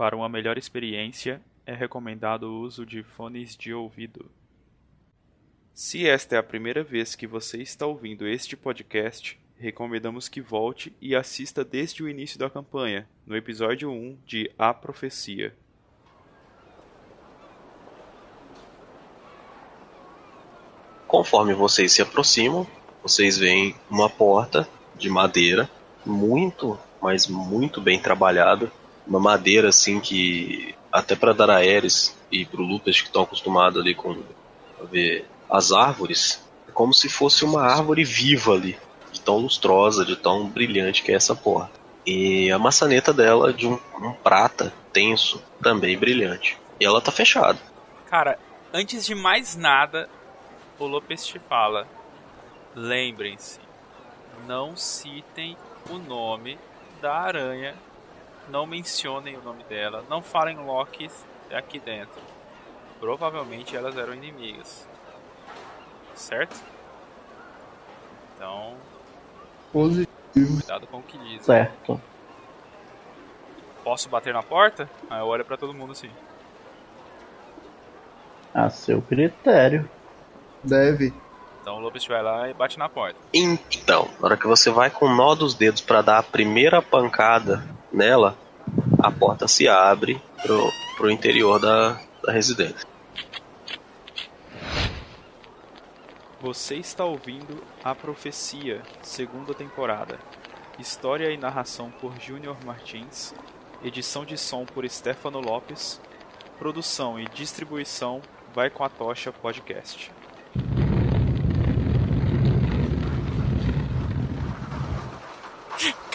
Para uma melhor experiência, é recomendado o uso de fones de ouvido. Se esta é a primeira vez que você está ouvindo este podcast, recomendamos que volte e assista desde o início da campanha, no episódio 1 de A Profecia. Conforme vocês se aproximam, vocês veem uma porta de madeira, muito, mas muito bem trabalhada. Uma madeira assim que até para dar Aéres e para o Lucas que estão acostumados ali com ver as árvores, é como se fosse uma árvore viva ali, de tão lustrosa, de tão brilhante que é essa porta. E a maçaneta dela de um, um prata tenso, também brilhante. E ela tá fechada. Cara, antes de mais nada, o Lopes te fala: lembrem-se, não citem o nome da aranha, não mencionem o nome dela, não falem Loki aqui dentro. Provavelmente elas eram inimigas. Certo? Então. Positivo. Cuidado com o que diz. Certo. Posso bater na porta? Aí eu olho pra todo mundo assim. A seu critério. Deve. Então o Lopes vai lá e bate na porta. Então, na hora que você vai com o nó dos dedos para dar a primeira pancada nela, a porta se abre pro, pro interior da, da residência. Você está ouvindo A Profecia, segunda temporada. História e narração por Júnior Martins. Edição de som por Stefano Lopes. Produção e distribuição Vai com a Tocha Podcast.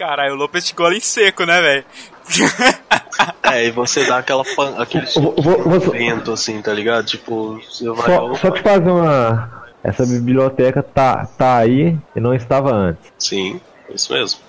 Caralho, o Lopes ficou ali em seco, né, velho? É, e você dá aquela pan, aquele Vou- vou- vou- vento assim, tá ligado? Tipo, você vai. Só, só te fazer uma. Essa biblioteca tá, tá aí e não estava antes. Sim, isso mesmo.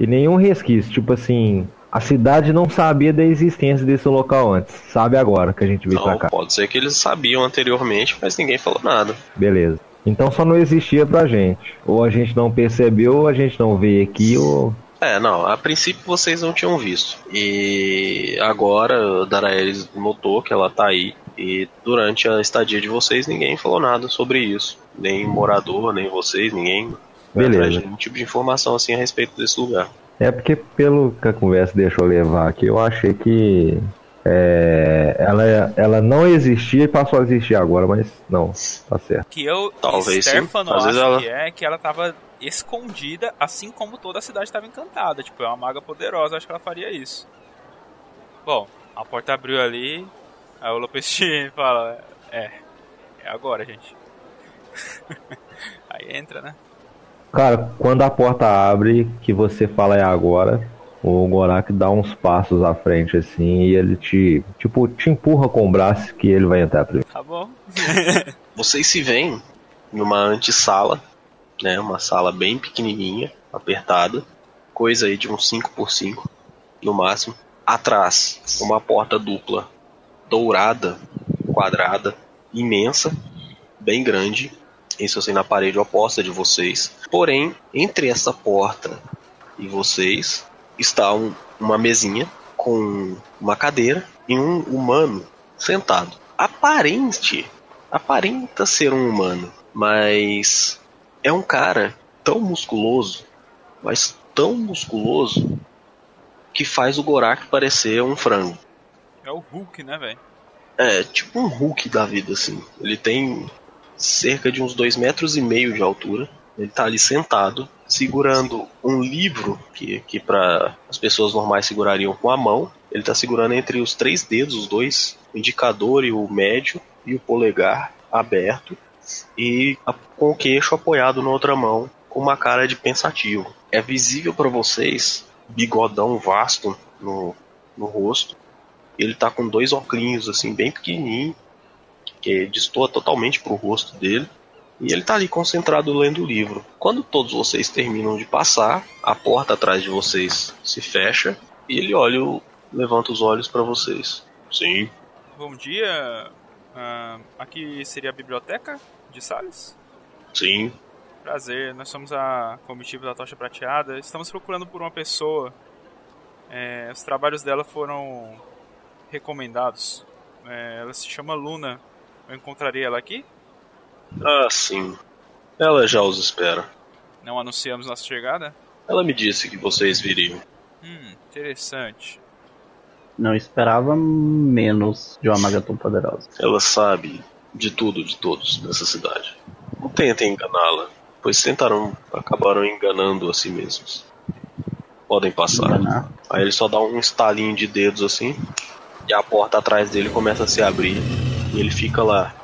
E nenhum resquício, tipo assim, a cidade não sabia da existência desse local antes. Sabe agora que a gente veio pra Não, cá. pode ser que eles sabiam anteriormente, mas ninguém falou nada. Beleza. Então só não existia pra gente. Ou a gente não percebeu, ou a gente não veio aqui, ou. É, não, a princípio vocês não tinham visto. E agora a Daraelis notou que ela tá aí. E durante a estadia de vocês ninguém falou nada sobre isso. Nem morador, nem vocês, ninguém. Beleza. nenhum tipo de informação assim a respeito desse lugar. É porque pelo que a conversa deixou levar aqui, eu achei que é, ela, ela não existia e passou a existir agora, mas não, tá certo. Que eu, Talvez sim. Stefano, Às acho vezes ela- que é que ela tava escondida, assim como toda a cidade estava encantada. Tipo, é uma maga poderosa, acho que ela faria isso. Bom, a porta abriu ali, aí o Lopes fala, é, é agora, gente. aí entra, né? Cara, quando a porta abre, que você fala é agora, o Gorak dá uns passos à frente assim e ele te, tipo, te empurra com o braço que ele vai entrar primeiro. Tá bom. Vocês se veem numa antessala, né? Uma sala bem pequenininha, apertada, coisa aí de uns 5 por 5 no máximo. Atrás, uma porta dupla, dourada, quadrada, imensa, bem grande. Isso assim na parede oposta de vocês. Porém, entre essa porta e vocês está um- uma mesinha com uma cadeira e um humano sentado. Aparente, aparenta ser um humano, mas é um cara tão musculoso, mas tão musculoso que faz o Gorak parecer um frango. É o Hulk, né, velho? É, tipo um Hulk da vida, assim. Ele tem cerca de uns dois metros e meio de altura. Ele tá ali sentado, segurando um livro que, que para as pessoas normais segurariam com a mão. Ele tá segurando entre os três dedos, os dois, o indicador e o médio, e o polegar aberto, e com o queixo apoiado na outra mão, com uma cara de pensativo. É visível para vocês bigodão vasto no, no rosto. Ele tá com dois óculos assim bem pequenininho, que destoa totalmente pro rosto dele. E ele tá ali concentrado lendo o livro. Quando todos vocês terminam de passar, a porta atrás de vocês se fecha e ele olha, o- levanta os olhos para vocês. Sim. Bom dia. ah, aqui seria a biblioteca de Sales? Sim. Prazer, nós somos a comitiva da Tocha Prateada. Estamos procurando por uma pessoa. É, os trabalhos dela foram recomendados. É, ela se chama Luna. Eu encontraria ela aqui? Ah, sim. Ela já os espera. Não anunciamos nossa chegada? Ela me disse que vocês viriam. Hum, interessante. Não esperava menos de uma maga tão poderosa. Ela sabe de tudo de todos nessa cidade. Não tentem enganá-la, pois tentaram, acabaram enganando a si mesmos. Podem passar. Enganar. Aí ele só dá um estalinho de dedos assim, e a porta atrás dele começa a se abrir, e ele fica lá.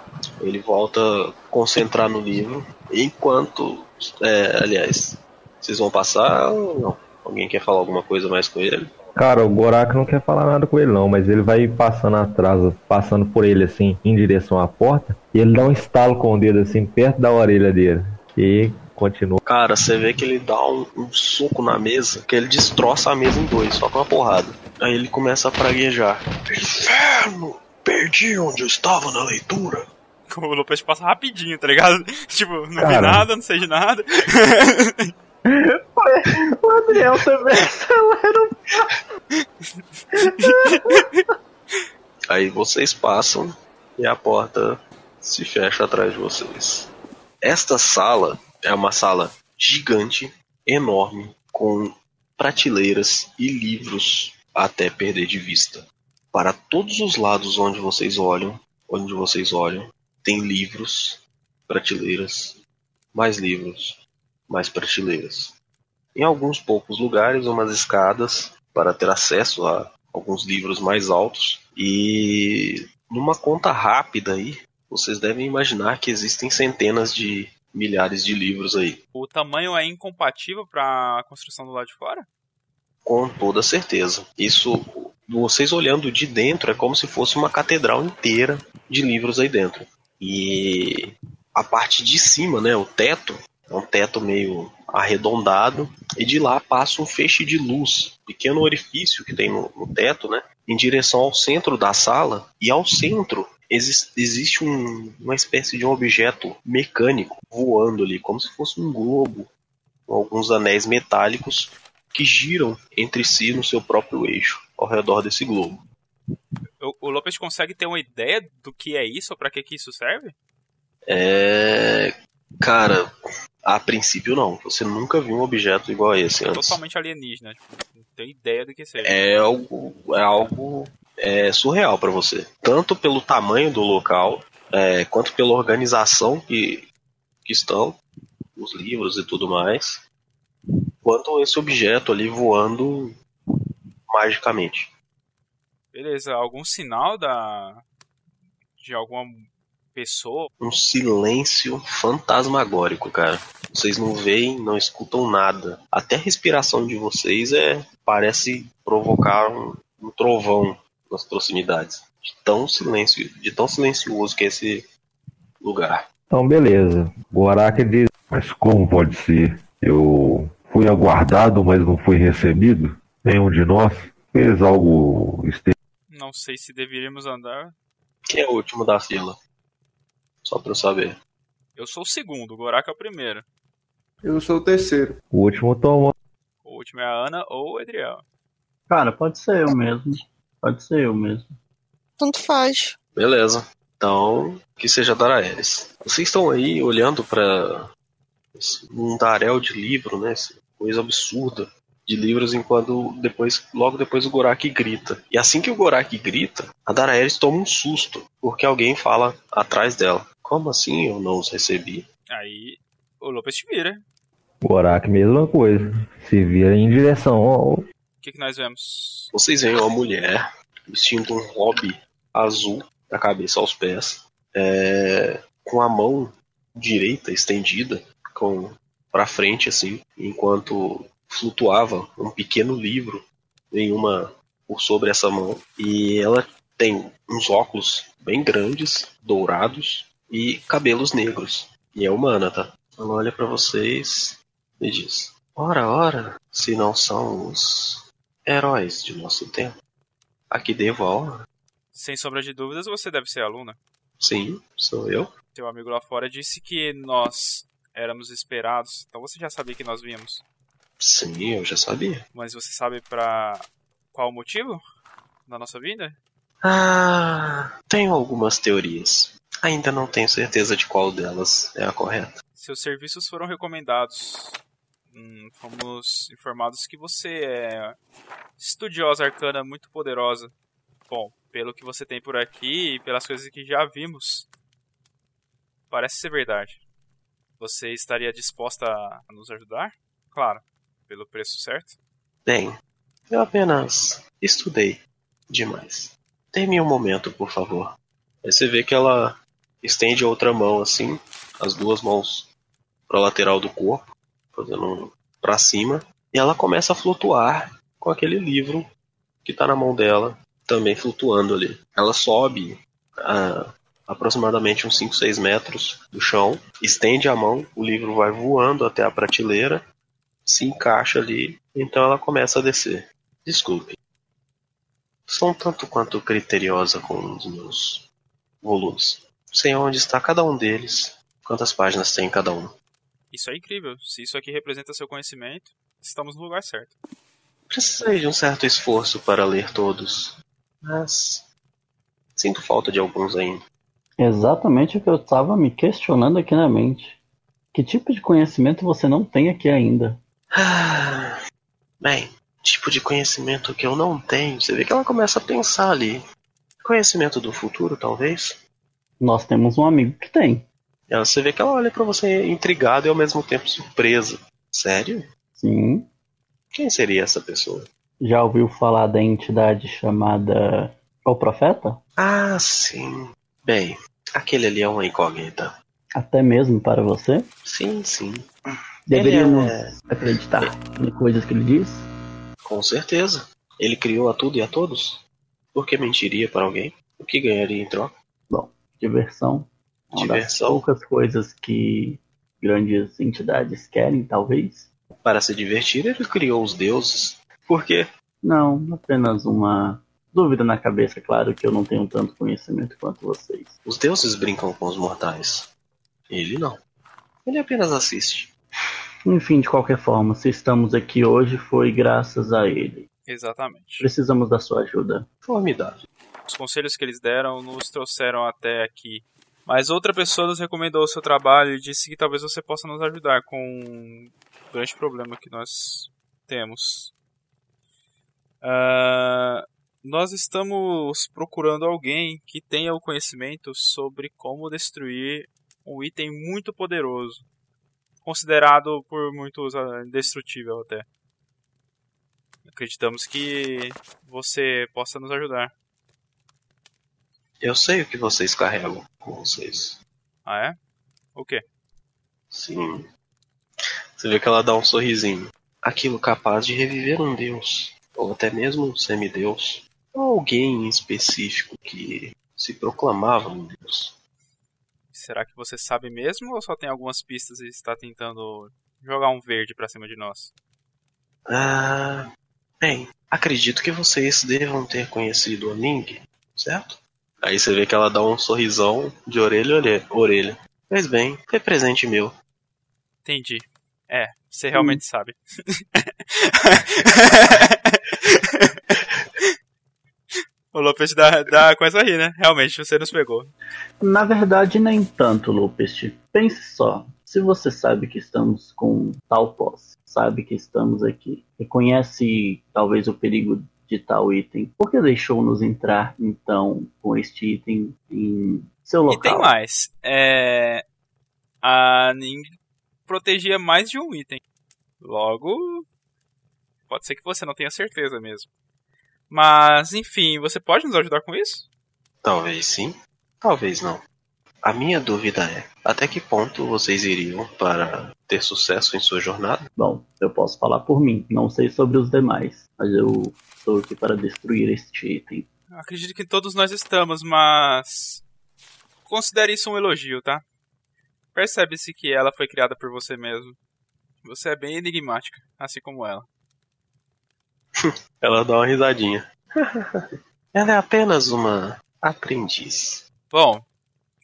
Ele volta a concentrar no livro, enquanto. É, aliás, vocês vão passar ou não? Alguém quer falar alguma coisa mais com ele? Cara, o Gorak não quer falar nada com ele não, mas ele vai passando atrás, passando por ele assim, em direção à porta, e ele dá um estalo com o dedo assim, perto da orelha dele. E continua. Cara, você vê que ele dá um, um soco na mesa, que ele destroça a mesa em dois, só com uma porrada. Aí ele começa a praguejar. Inferno! Perdi onde eu estava na leitura. O Lopes passa rapidinho, tá ligado? Tipo, não vi Cara. nada, não sei de nada. O Adriel também acelera Aí vocês passam e a porta se fecha atrás de vocês. Esta sala é uma sala gigante, enorme, com prateleiras e livros até perder de vista. Para todos os lados onde vocês olham, onde vocês olham, tem livros, prateleiras, mais livros, mais prateleiras. Em alguns poucos lugares, umas escadas para ter acesso a alguns livros mais altos. E numa conta rápida aí, vocês devem imaginar que existem centenas de milhares de livros aí. O tamanho é incompatível pra construção do lado de fora? Com toda certeza. Isso, vocês olhando de dentro, é como se fosse uma catedral inteira de livros aí dentro. E a parte de cima, né, o teto, é um teto meio arredondado, e de lá passa um feixe de luz, pequeno orifício que tem no, no teto, né, em direção ao centro da sala, e ao centro exis- existe um- uma espécie de um objeto mecânico voando ali, como se fosse um globo, com alguns anéis metálicos que giram entre si no seu próprio eixo, ao redor desse globo. O, o Lopes consegue ter uma ideia do que é isso ou pra que, que isso serve? É. Cara, a princípio não. Você nunca viu um objeto igual a esse antes. Totalmente alienígena. Tipo, não tenho ideia do que seja. É algo, é algo é, surreal para você. Tanto pelo tamanho do local, é, quanto pela organização que, que estão, os livros e tudo mais, quanto esse objeto ali voando magicamente. Beleza, algum sinal da. de alguma pessoa? um silêncio fantasmagórico, cara. Vocês não veem, não escutam nada. Até a respiração de vocês é parece provocar um, um trovão nas proximidades. De tão silêncio, de tão silencioso que é esse lugar. Então, beleza. Gorak diz: Mas como pode ser? Eu fui aguardado, mas não fui recebido? Nenhum de nós fez algo estranho. Não sei se deveríamos andar. Quem é o último da fila? Só pra eu saber. Eu sou o segundo, o Gorak é o primeiro. Eu sou o terceiro. O último tomou. O último é a Ana ou o Edriel. Cara, pode ser eu mesmo. Pode ser eu mesmo. Tanto faz. Beleza. Então, que seja Daraeris. Vocês estão aí olhando pra esse mundaréu de livro, né? Essa coisa absurda de livros, enquanto depois, logo depois o Gorak grita. E assim que o Gorak grita, a Daraeris toma um susto, porque alguém fala atrás dela. Como assim eu não os recebi? Aí o Lopes te vira. Gorak, mesma coisa. Se vira em direção ao. O que, que nós vemos? Vocês veem uma mulher vestindo um hobby azul da cabeça aos pés, é, com a mão direita estendida com para frente assim, enquanto flutuava um pequeno livro em uma por sobre essa mão e ela tem uns óculos bem grandes, dourados e cabelos negros. E é humana, tá? Ela olha para vocês e diz: Ora, ora, se não são os heróis de nosso tempo. Aqui devo a honra. Sem sombra de dúvidas, você deve ser aluna. Sim, sou eu. Teu amigo lá fora disse que nós éramos esperados, então você já sabia que nós víamos. Sim, eu já sabia. Mas você sabe pra qual o motivo da nossa vinda? Ah, tenho algumas teorias. Ainda não tenho certeza de qual delas é a correta. Seus serviços foram recomendados. Hum, fomos informados que você é estudiosa arcana muito poderosa. Bom, pelo que você tem por aqui e pelas coisas que já vimos, parece ser verdade. Você estaria disposta a nos ajudar? Claro, pelo preço certo. Bem, eu apenas estudei demais. Dê-me um momento, por favor. Aí você vê que ela estende a outra mão assim, as duas mãos para lateral do corpo, fazendo um para cima, e ela começa a flutuar com aquele livro que está na mão dela, também flutuando ali. Ela sobe a aproximadamente uns 5, 6 metros do chão, estende a mão, o livro vai voando até a prateleira, se encaixa ali, então ela começa a descer. Desculpe. Sou um tanto quanto criteriosa com os meus volumes. Sei onde está cada um deles, quantas páginas tem cada um. Isso é incrível. Se isso aqui representa seu conhecimento, estamos no lugar certo. Precisei de um certo esforço para ler todos, mas sinto falta de alguns ainda. Exatamente o que eu estava me questionando aqui na mente. Que tipo de conhecimento você não tem aqui ainda? Ah, bem, tipo de conhecimento que eu não tenho. Você vê que ela começa a pensar ali. Conhecimento do futuro, talvez? Nós temos um amigo que tem. Ela, você vê que ela olha para você intrigada e ao mesmo tempo surpresa. Sério? Sim. Quem seria essa pessoa? Já ouviu falar da entidade chamada O Profeta? Ah, sim. Bem, aquele ali é uma incógnita. Até mesmo para você? Sim, sim. Deveríamos é- acreditar em coisas que ele diz? Com certeza. Ele criou a tudo e a todos. Por que mentiria para alguém? O que ganharia em troca? Diversão. É uma das Diversão. poucas coisas que grandes entidades querem, talvez. Para se divertir, ele criou os deuses. Por quê? Não, apenas uma dúvida na cabeça. Claro que eu não tenho tanto conhecimento quanto vocês. Os deuses brincam com os mortais. Ele não. Ele apenas assiste. Enfim, de qualquer forma, se estamos aqui hoje foi graças a ele. Exatamente. Precisamos da sua ajuda. Formidável. Os conselhos que eles deram nos trouxeram até aqui. Mas outra pessoa nos recomendou o seu trabalho e disse que talvez você possa nos ajudar com um grande problema que nós temos. Ah, nós estamos procurando alguém que tenha o conhecimento sobre como destruir um item muito poderoso, considerado por muitos ah, indestrutível até. Acreditamos que você possa nos ajudar. Eu sei o que vocês carregam com vocês. Ah, é? O quê? Sim. Você vê que ela dá um sorrisinho. Aquilo capaz de reviver um deus. Ou até mesmo um semideus. Ou alguém em específico que se proclamava um deus. Será que você sabe mesmo ou só tem algumas pistas e está tentando jogar um verde pra cima de nós? Ah. Bem, acredito que vocês devam ter conhecido a Ning, certo? Aí você vê que ela dá um sorrisão de orelha a orelha-. Pois bem, foi presente meu. Entendi. É, você realmente sabe. o Lopes dá, dá coisa a rir, né? Realmente, você nos pegou. Na verdade, nem tanto, Lupest. Pense só. Se você sabe que estamos com tal posse, sabe que estamos aqui, reconhece talvez o perigo de tal item, por que deixou-nos entrar, então, com este item em seu local? E tem mais. É... A Ning protegia mais de um item. Logo, pode ser que você não tenha certeza mesmo. Mas, enfim, você pode nos ajudar com isso? Talvez sim, talvez não. A minha dúvida é: até que ponto vocês iriam para ter sucesso em sua jornada? Bom, eu posso falar por mim, não sei sobre os demais, mas eu estou aqui para destruir este item. Eu Acredito que todos nós estamos, mas. Considere isso um elogio, tá? Percebe-se que ela foi criada por você mesmo. Você é bem enigmática, assim como ela. Ela dá uma risadinha. Ela é apenas uma aprendiz. Bom,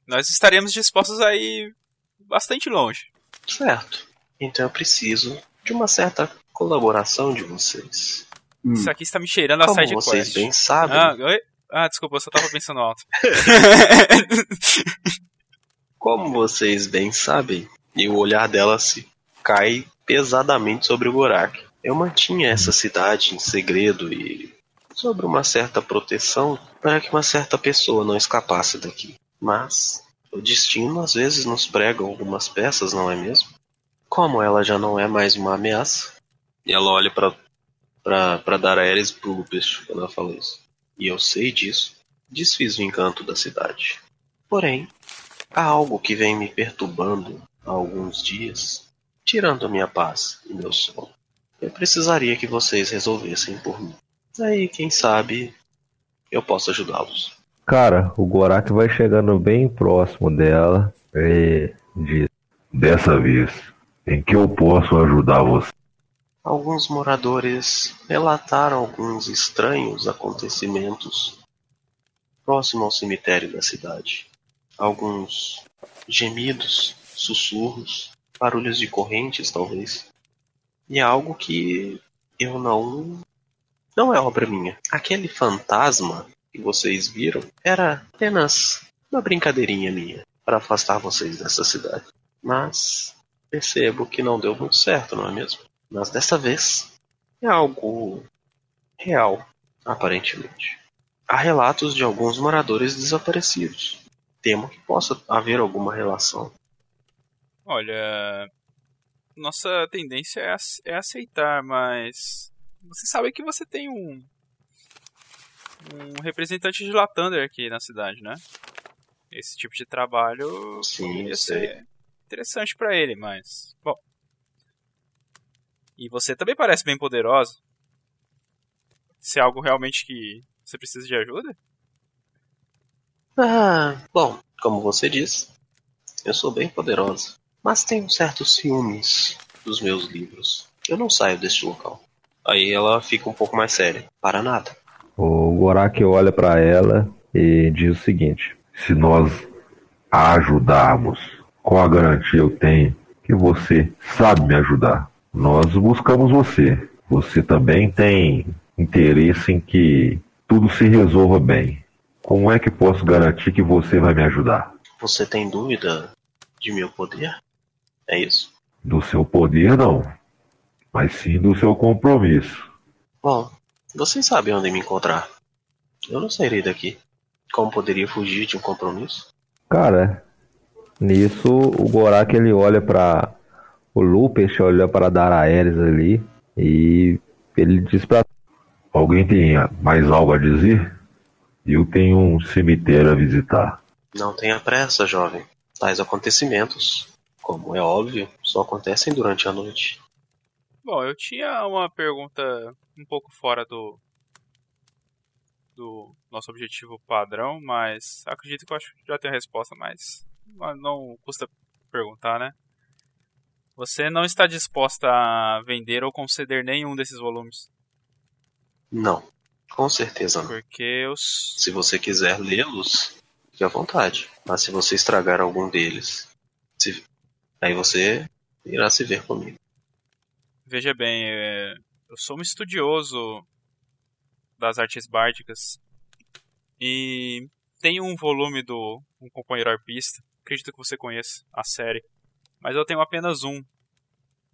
nós estaremos dispostos a ir bastante longe. Certo. Então eu preciso de uma certa colaboração de vocês. Hum, Isso aqui está me cheirando a Como side vocês quest. bem sabem, Ah, oi? Ah, desculpa, eu só tava pensando alto. Como vocês bem sabem, e o olhar dela se cai pesadamente sobre o Gorak. Eu mantinha essa cidade em segredo e sobre uma certa proteção para que uma certa pessoa não escapasse daqui. Mas o destino às vezes nos prega algumas peças, não é mesmo? Como ela já não é mais uma ameaça, e ela olha para para dar a Ares pro Lupus quando ela fala isso. E eu sei disso. Desfiz o encanto da cidade. Porém, há algo que vem me perturbando há alguns dias, tirando a minha paz e meu sono. Eu precisaria que vocês resolvessem por mim. Aí, quem sabe, eu posso ajudá-los. Cara, o Gorak vai chegando bem próximo dela e diz: Dessa vez, em que eu posso ajudar você? Alguns moradores relataram alguns estranhos acontecimentos próximo ao cemitério da cidade. Alguns gemidos, sussurros, barulhos de correntes, talvez. E é algo que eu não. não é obra minha. Aquele fantasma que vocês viram era apenas uma brincadeirinha minha para afastar vocês dessa cidade. Mas percebo que não deu muito certo, não é mesmo? Mas dessa vez é algo real, aparentemente. Há relatos de alguns moradores desaparecidos. Temo que possa haver alguma relação. Olha, nossa tendência é, é aceitar, mas você sabe que você tem um um representante de Latander aqui na cidade, né? Esse tipo de trabalho Sim, ia sei. ser interessante para ele, mas bom. E você também parece bem poderosa. Se é algo realmente que você precisa de ajuda? Ah, bom, como você disse, eu sou bem poderosa, mas tenho certos ciúmes dos meus livros. Eu não saio deste local. Aí ela fica um pouco mais séria. Para nada. O Gorak olha pra ela e diz o seguinte: Se nós a ajudarmos, qual a garantia eu tenho que você sabe me ajudar? Nós buscamos você. Você também tem interesse em que tudo se resolva bem. Como é que posso garantir que você vai me ajudar? Você tem dúvida de meu poder? É isso. Do seu poder, não, mas sim do seu compromisso. Bom, vocês sabem onde me encontrar. Eu não sairei daqui. Como poderia fugir de um compromisso? Cara, nisso o Gorak ele olha pra. O Lupus olha pra Daraeris ali e ele diz pra. Alguém tem mais algo a dizer? Eu tenho um cemitério a visitar. Não tenha pressa, jovem. Tais acontecimentos, como é óbvio, só acontecem durante a noite. Bom, eu tinha uma pergunta um pouco fora do do nosso objetivo padrão, mas acredito que eu acho que já tenho a resposta, mas não custa perguntar, né? Você não está disposta a vender ou conceder nenhum desses volumes? Não, com certeza não. Porque os Se você quiser lê-los, fique à vontade. Mas se você estragar algum deles, se- aí você irá se ver comigo. Veja bem, é, eu sou um estudioso das artes bárdicas e tenho um volume do Um Companheiro Arpista. Acredito que você conheça a série, mas eu tenho apenas um.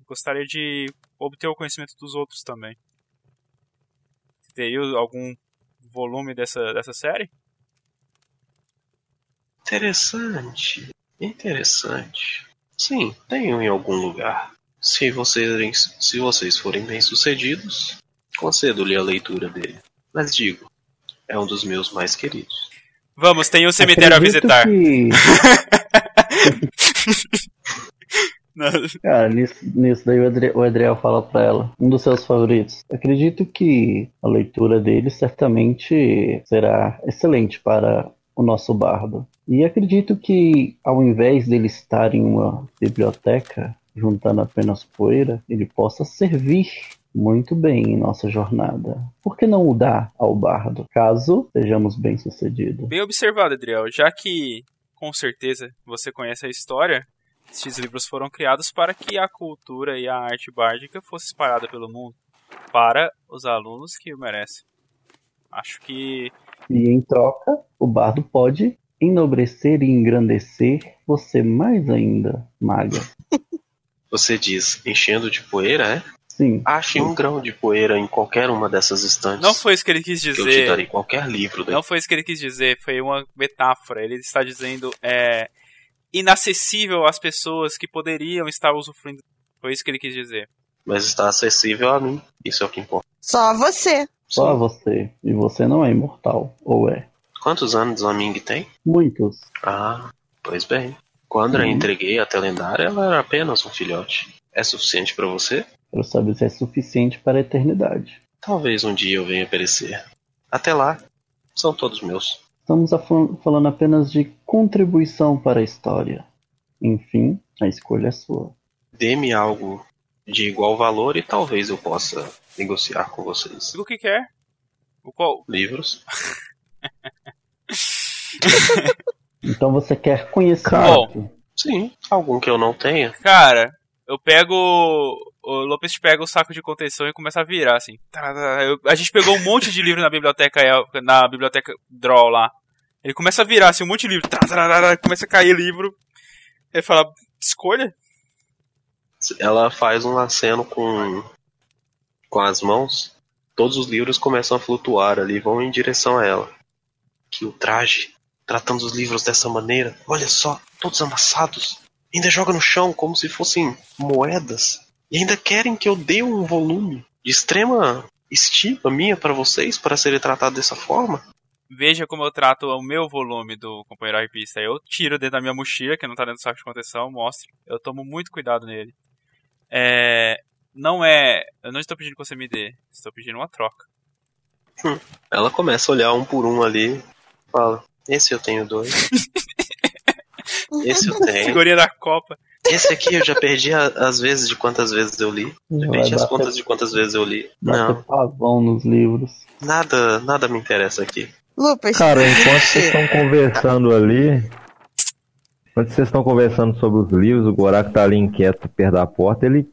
Gostaria de obter o conhecimento dos outros também. Teria algum volume dessa, dessa série? Interessante. Interessante. Sim, tenho em algum lugar. Se vocês, se vocês forem bem-sucedidos, concedo-lhe a leitura dele. Mas digo, é um dos meus mais queridos. Vamos, tem um cemitério Acredito a visitar. que- Cara, nisso, nisso daí o Adri- o Adriel fala pra ela, um dos seus favoritos. Acredito que a leitura dele certamente será excelente para o nosso bardo. E acredito que ao invés dele estar em uma biblioteca juntando apenas poeira, ele possa servir muito bem em nossa jornada. Por que não o dar ao bardo, caso sejamos bem-sucedidos? Bem observado, Adriel. Já que, com certeza, você conhece a história, esses livros foram criados para que a cultura e a arte bárdica fosse espalhada pelo mundo para os alunos que o merecem. Acho que E em troca, o bardo pode enobrecer e engrandecer você mais ainda, maga. Você diz enchendo de poeira, é? Sim. Ache um grão de poeira em qualquer uma dessas estantes. Não foi isso que ele quis que eu te dizer. darei qualquer livro daí. Não foi isso que ele quis dizer, foi uma metáfora. Ele está dizendo é inacessível às pessoas que poderiam estar usufruindo. Foi isso que ele quis dizer. Mas está acessível a mim. Isso é o que importa. Só você. Só você. E você não é imortal. Ou é? Quantos anos a Ming tem? Muitos. Ah, pois bem. Quando eu a Uhum. entreguei até lendária, ela era apenas um filhote. É suficiente pra você? Quero saber se é suficiente para a eternidade. Talvez um dia eu venha perecer. Até lá, são todos meus. Estamos fal- falando apenas de contribuição para a história. Enfim, a escolha é sua. Dê-me algo de igual valor e talvez eu possa negociar com vocês. O que quer? O qual? Livros? Então você quer conhecimento. Sim, algum que eu não tenha. Cara, eu pego. O Lopes pega o saco de contenção e começa a virar, assim. A gente pegou um monte de livro na biblioteca na biblioteca Draw lá. Ele começa a virar, assim, um monte de livro. Começa a cair livro. Ele fala, escolha? Ela faz um aceno com, com as mãos. Todos os livros começam a flutuar ali, vão em direção a ela. Que o traje, tratando os livros dessa maneira, olha só, todos amassados. Ainda joga no chão como se fossem moedas. E ainda querem que eu dê um volume de extrema estima minha para vocês, para serem tratados dessa forma. Veja como eu trato o meu volume do companheiro arpista. Eu tiro dentro da minha mochila, que não tá dentro do saco de contenção, mostro. Eu tomo muito cuidado nele. É. Não é. Eu não estou pedindo que você me dê. Estou pedindo uma troca. Ela começa a olhar um por um ali, fala: Esse eu tenho dois. Esse eu tenho. Figurinha da Copa. Esse aqui eu já perdi a- as vezes de quantas vezes eu li. Já Perdi as contas de quantas vezes eu li. Não, pavão nos livros. nada, nada me interessa aqui. Lucas, Cara, enquanto vocês você- estão conversando ali. Enquanto vocês estão conversando sobre os livros, o Gorak tá ali inquieto perto da porta, ele.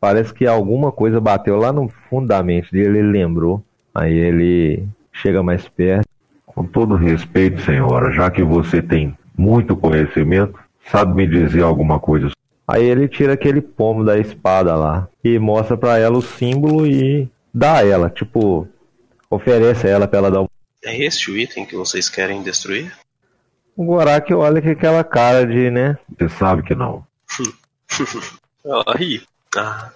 Parece que alguma coisa bateu lá no fundo da mente dele, ele lembrou. Aí ele chega mais perto. Com todo respeito, senhora, já que você tem muito conhecimento, sabe me dizer alguma coisa? Aí ele tira aquele pomo da espada lá e mostra pra ela o símbolo e dá a ela, tipo, oferece a ela pra ela dar um. É este o item que vocês querem destruir? O Gorak olha com aquela cara de, né? Você sabe que não. Aí. Ah,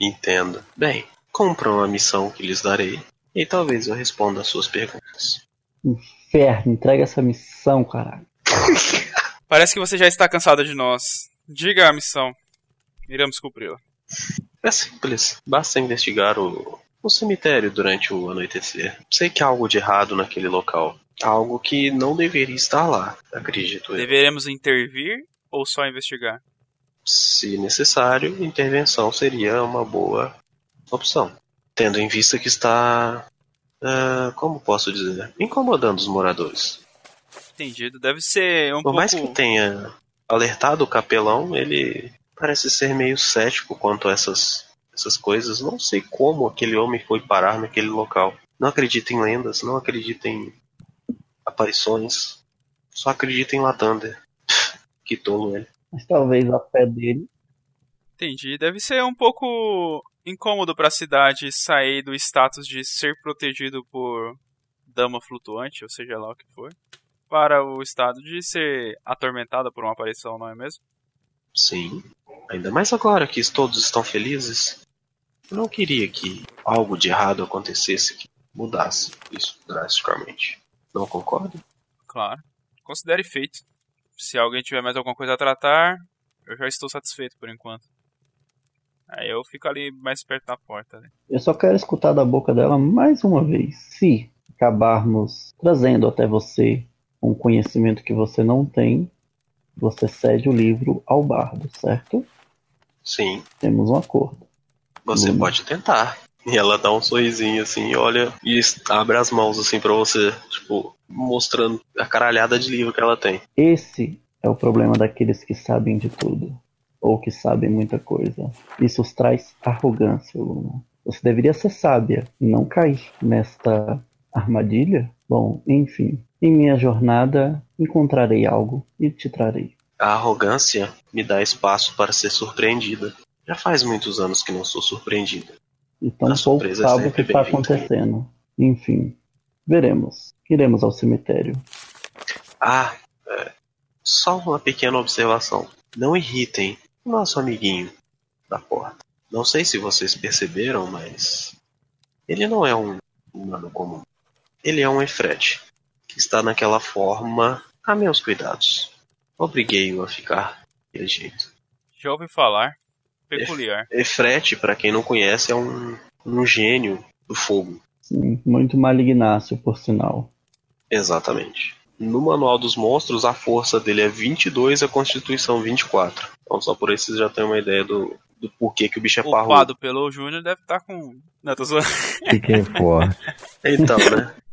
entendo. Bem, cumpram a missão que lhes darei. E talvez eu responda às suas perguntas. Inferno, entrega essa missão, caralho. Parece que você já está cansado de nós. Diga a missão. Iremos cumpri-la. É simples. Basta investigar o, o cemitério durante o anoitecer. Sei que há algo de errado naquele local. Algo que não deveria estar lá, acredito eu. Deveremos intervir ou só investigar? Se necessário, intervenção seria uma boa opção. Tendo em vista que está. ah, como posso dizer? Incomodando os moradores. Entendido. Deve ser um Por pouco. mais que tenha alertado o capelão, ele parece ser meio cético quanto a essas, essas coisas. Não sei como aquele homem foi parar naquele local. Não acredita em lendas, não acredita em aparições. Só acredita em Latander. que tolo ele. Mas talvez a fé dele. Entendi. Deve ser um pouco incômodo para a cidade sair do status de ser protegido por dama flutuante, ou seja lá o que for, para o estado de ser atormentada por uma aparição, não é mesmo? Sim. Ainda mais agora que todos estão felizes. Eu não queria que algo de errado acontecesse que mudasse isso drasticamente. Não concorda? Claro. Considere feito. Se alguém tiver mais alguma coisa a tratar, eu já estou satisfeito por enquanto. Aí eu fico ali mais perto da porta. Né? Eu só quero escutar da boca dela mais uma vez. Se acabarmos trazendo até você um conhecimento que você não tem, você cede o livro ao bardo, certo? Sim. Temos um acordo. Você Hum. pode tentar. E ela dá um sorrisinho assim, olha e abre as mãos assim pra você, tipo, mostrando a caralhada de livro que ela tem. Esse é o problema daqueles que sabem de tudo. Ou que sabem muita coisa. Isso os traz arrogância, Luna. Você deveria ser sábia e não cair nesta armadilha Bom, enfim. Em minha jornada, encontrarei algo e te trarei. A arrogância me dá espaço para ser surpreendida. Já faz muitos anos que não sou surpreendida. E tão A pouco sabe o que está acontecendo. Enfim, veremos. Iremos ao cemitério. Ah, é, só uma pequena observação. Não irritem o nosso amiguinho da porta. Não sei se vocês perceberam, mas ele não é um humano comum. Ele é um Efred, que está naquela forma a meus cuidados. Obriguei-o a ficar daquele jeito. Já ouvi falar. Peculiar. Efret, para quem não conhece, é um, um gênio do fogo. Sim, muito malignácio, por sinal. Exatamente. No Manual dos Monstros, a força dele é 22 e a constituição 24. Então, só por aí vocês já têm uma ideia do, do porquê que o bicho é O parrudo. Pado pelo Júnior deve estar com. Não, tô zoando. Então, né?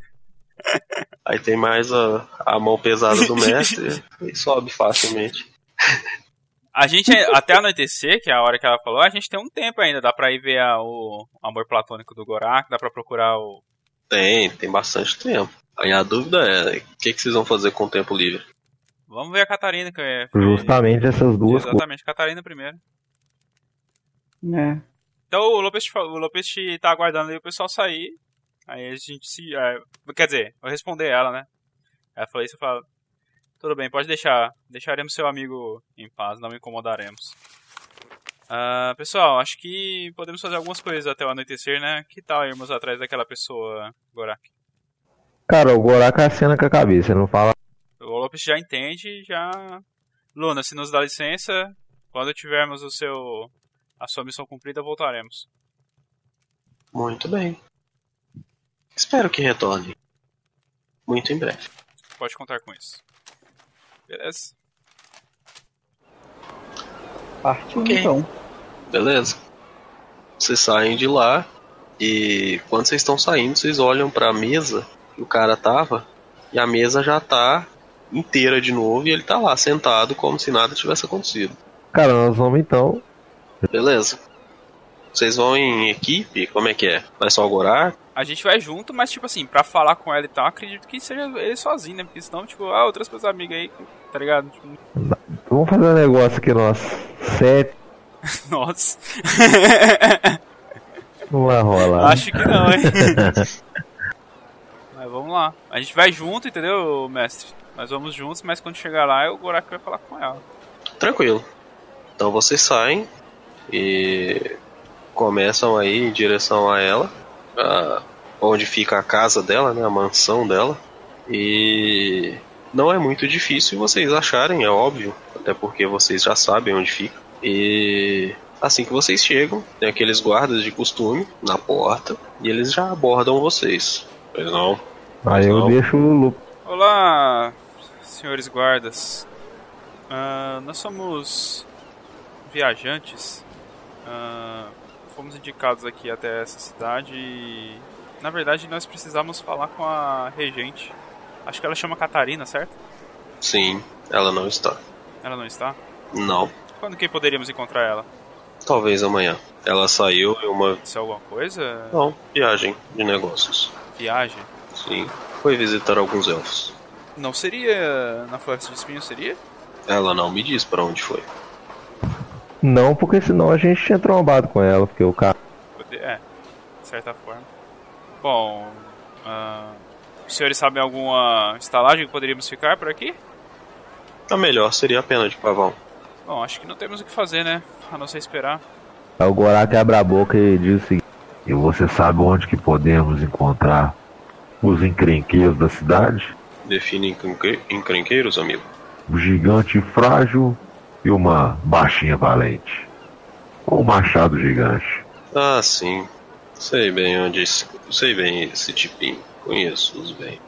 Aí tem mais a, a mão pesada do mestre e sobe facilmente. A gente, até anoitecer, que é a hora que ela falou, a gente tem um tempo ainda. Dá pra ir ver a- o amor platônico do Gorak, dá pra procurar o. Tem, tem bastante tempo. Aí a dúvida é, o que, que vocês vão fazer com o tempo livre? Vamos ver a Catarina, que é. Justamente essas duas. Exatamente, Catarina primeiro. É. Então o Lopes, o Lopes tá aguardando aí o pessoal sair. Aí a gente se. é, quer dizer, eu responder ela, né? Ela falou isso, eu falo. Tudo bem, pode deixar. Deixaremos seu amigo em paz, não o incomodaremos. Ah, pessoal, acho que podemos fazer algumas coisas até o anoitecer, né? Que tal irmos atrás daquela pessoa, Gorak? Cara, o Gorak acena com a cabeça, ele não fala. O Lopes já entende, já. Luna, se nos dá licença, quando tivermos o seu. a sua missão cumprida, voltaremos. Muito bem. Espero que retorne. Muito em breve. Pode contar com isso. Beleza? Partiu Ok. então. Beleza? Vocês saem de lá e quando vocês estão saindo, vocês olham pra mesa que o cara tava e a mesa já tá inteira de novo e ele tá lá sentado como se nada tivesse acontecido. Cara, nós vamos então. Beleza? Vocês vão em equipe? Como é que é? Vai só o Gorar? A gente vai junto, mas tipo assim, pra falar com ela e tal, acredito que seja ele sozinho, né? Porque senão, tipo, ah, outras pessoas amigas aí, tá ligado? Tipo, Vamos fazer um negócio aqui, nós. Sete. nossa. Não vai rolar. Acho que não, hein? mas vamos lá. A gente vai junto, entendeu, mestre? Nós vamos juntos, mas quando chegar lá, o Gorak vai falar com ela. Tranquilo. Então vocês saem e começam aí em direção a ela, a- onde fica a casa dela, né, a mansão dela. E não é muito difícil vocês acharem, é óbvio, até porque vocês já sabem onde fica. E assim que vocês chegam, tem aqueles guardas de costume na porta e eles já abordam vocês. Pois não. Aí eu Não. deixo o Lu. Olá, senhores guardas. Ah, nós somos viajantes. Ah, fomos indicados aqui até essa cidade e, na verdade, nós precisamos falar com a regente. Acho que ela chama Catarina, certo? Sim, ela não está. Ela não está? Não. Quando que poderíamos encontrar ela? Talvez amanhã. Ela saiu em uma Se é alguma coisa? não, viagem de negócios. Viagem? Sim, foi visitar alguns elfos. Não seria na Floresta de Espinhos, seria? Ela não me diz pra onde foi. Não, porque senão a gente tinha trombado com ela, porque o cara. É, de certa forma. Bom, ah, os senhores sabem alguma estalagem que poderíamos ficar por aqui? A melhor seria a pena de pavão. Bom, acho que não temos o que fazer, né? A não ser esperar. Aí o Gorak abre a boca e diz o seguinte: E você sabe onde que podemos encontrar os encrenqueiros da cidade? Define encrenque- encrenqueiros, amigo. O gigante frágil e uma baixinha valente. Com um machado gigante. Ah, sim. Sei bem onde esse, sei bem esse tipinho. Conheço-os bem.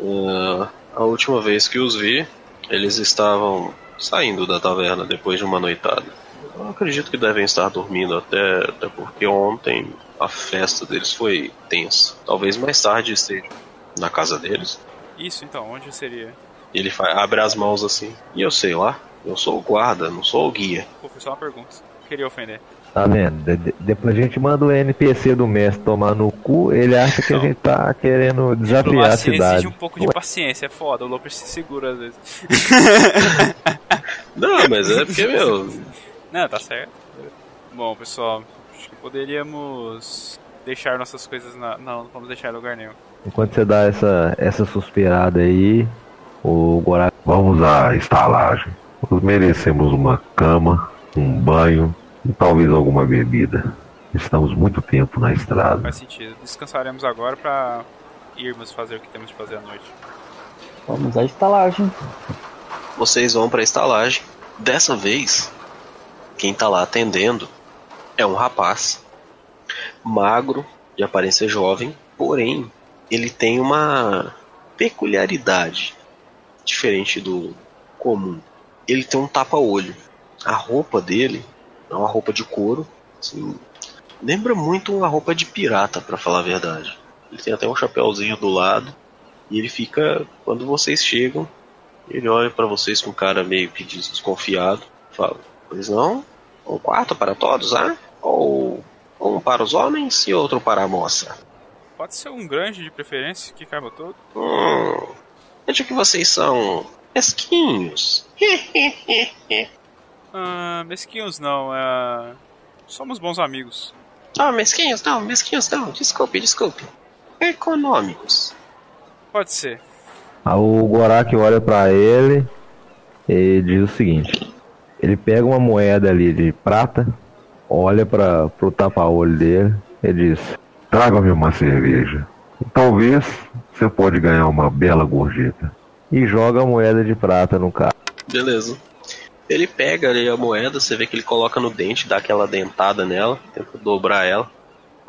Ah, a última vez que os vi, eles estavam saindo da taverna depois de uma noitada. Eu acredito que devem estar dormindo até, até porque ontem a festa deles foi tensa. Talvez mais tarde esteja na casa deles. Isso, então, onde seria? E ele abre as mãos assim. E eu sei lá, eu sou o guarda, não sou o guia. Pô, foi só uma pergunta. Queria ofender. Tá vendo? De- de- depois a gente manda o NPC do mestre tomar no cu, ele acha que a gente tá querendo desafiar a cidade. exige um pouco de paciência, é foda. O Loper se segura às vezes. Não, mas é porque, meu. Não, tá certo. Bom, pessoal, acho que poderíamos deixar nossas coisas na. Não, não vamos deixar em lugar nenhum. Enquanto você dá essa, essa suspirada aí, o Gorak Vamos à estalagem. Nós merecemos uma cama, um banho e talvez alguma bebida. Estamos muito tempo na estrada. Faz sentido. Descansaremos agora pra irmos fazer o que temos de fazer à noite. Vamos à estalagem. Vocês vão pra estalagem. Dessa vez, quem tá lá atendendo é um rapaz magro, de aparência jovem, porém ele tem uma peculiaridade diferente do comum. Ele tem um tapa-olho. A roupa dele é uma roupa de couro, assim, lembra muito uma roupa de pirata, pra falar a verdade. Ele tem até um chapéuzinho do lado e ele fica quando vocês chegam, ele olha pra vocês com cara meio que desconfiado, fala: "Pois não? Um quarto para todos, ah? Ou um para os homens e outro para a moça?" Pode ser um grande de preferência que caiba todo. Hum, vejo que vocês são mesquinhos. Ah, mesquinhos não, é. Somos bons amigos. Ah, mesquinhos não, mesquinhos não. Desculpe, desculpe. Econômicos. Pode ser. Aí o Gorak olha pra ele e diz o seguinte: ele pega uma moeda ali de prata, olha para pro tapa-olho dele e diz: Traga-me uma cerveja. Talvez você pode ganhar uma bela gorjeta. e joga a moeda de prata no cara. Beleza. Ele pega ali a moeda, você vê que ele coloca no dente, dá aquela dentada nela, tenta dobrar ela.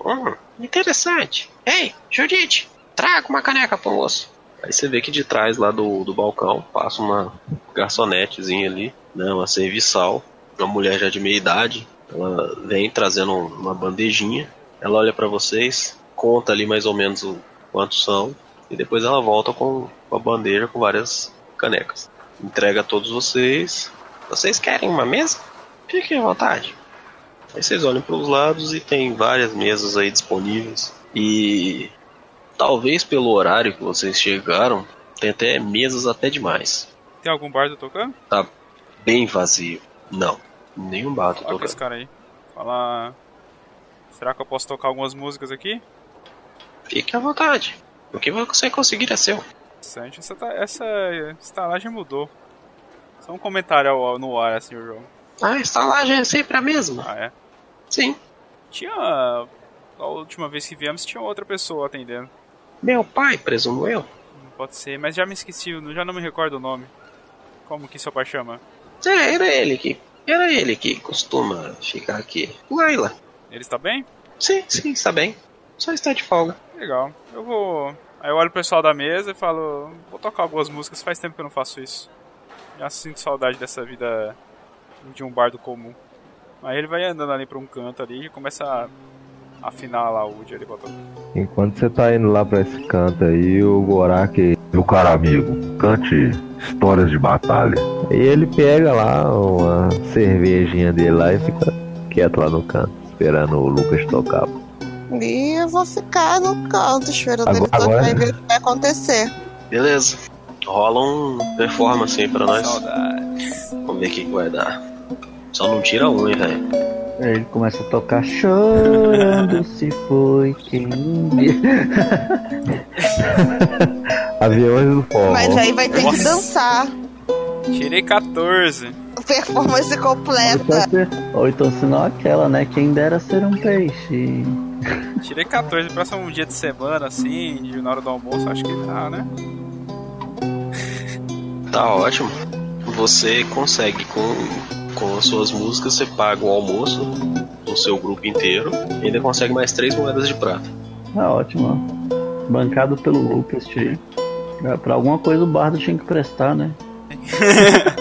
Hum, interessante. Ei, Judite, traga uma caneca pro moço. Aí você vê que de trás lá do, do balcão passa uma garçonetezinha ali, né, uma serviçal, uma mulher já de meia idade. Ela vem trazendo uma bandejinha. Ela olha pra vocês, conta ali mais ou menos o quantos são, e depois ela volta com, com a bandeja com várias canecas. Entrega a todos vocês. Vocês querem uma mesa? Fiquem à vontade. Aí vocês olham para os lados e tem várias mesas aí disponíveis. E talvez pelo horário que vocês chegaram, tem até mesas até demais. Tem algum bardo tocando? Tá bem vazio. Não, nenhum bar tá Olha com esse tocando. cara aí. Fala. Será que eu posso tocar algumas músicas aqui? Fique à vontade. O que você conseguir é seu. Interessante. Essa, essa estalagem mudou. Só um comentário ao- no ar, assim, o jogo. A estalagem é sempre a mesma. Ah, é? Sim. Tinha. A última vez que viemos tinha outra pessoa atendendo. Meu pai, presumo eu. Não pode ser, mas já me esqueci, já não me recordo o nome. Como que seu pai chama? É, era ele que. Era ele que costuma ficar aqui. Laila. Ele está bem? Sim, sim, está bem. Só está de folga. Legal. Eu vou. Aí eu olho pro pessoal da mesa e falo. Vou tocar algumas músicas, faz tempo que eu não faço isso. Já sinto saudade dessa vida de um bardo comum. Aí ele vai andando ali pra um canto ali e começa a afinar lá o Woody ali pra tocar. Enquanto você tá indo lá pra esse canto aí, o Gorak. Meu caro amigo, cante histórias de batalha. E ele pega lá uma cervejinha dele lá e fica quieto lá no canto, esperando o Lucas tocar. E eu vou ficar no canto esperando Agora- ele tocar agora- e ver o que vai acontecer. Beleza. Rola um performance aí pra nós. Saudade. Vamos ver o que, que vai dar. Só não tira um, hein, velho. Aí ele começa a tocar chorando se foi quem me... Aviões do forró. Mas aí vai ter que Nossa. dançar. Tirei 14. Performance completa. Ou então se não aquela, né? Quem dera ser um peixe. Tirei 14. Próximo um dia de semana, assim, de na hora do almoço, acho que dá, né? Tá ótimo. Você consegue com, com as suas músicas, você paga o almoço do seu grupo inteiro e ainda consegue mais três moedas de prata. Ah, ótimo. Bancado pelo Lucas, tio. É, Pra alguma coisa o bardo tinha que prestar, né?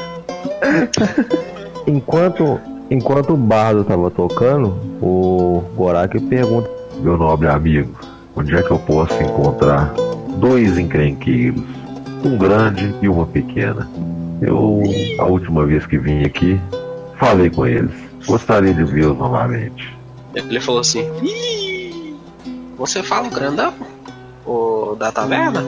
Enquanto, enquanto o bardo tava tocando, o Gorak pergunta: Meu nobre amigo, onde é que eu posso encontrar dois encrenqueiros? Um grande e uma pequena. Eu, a última vez que vim aqui, falei com eles. Gostaria de vê-lo novamente. Ele falou assim: Ih, você fala o grandão? O da taverna?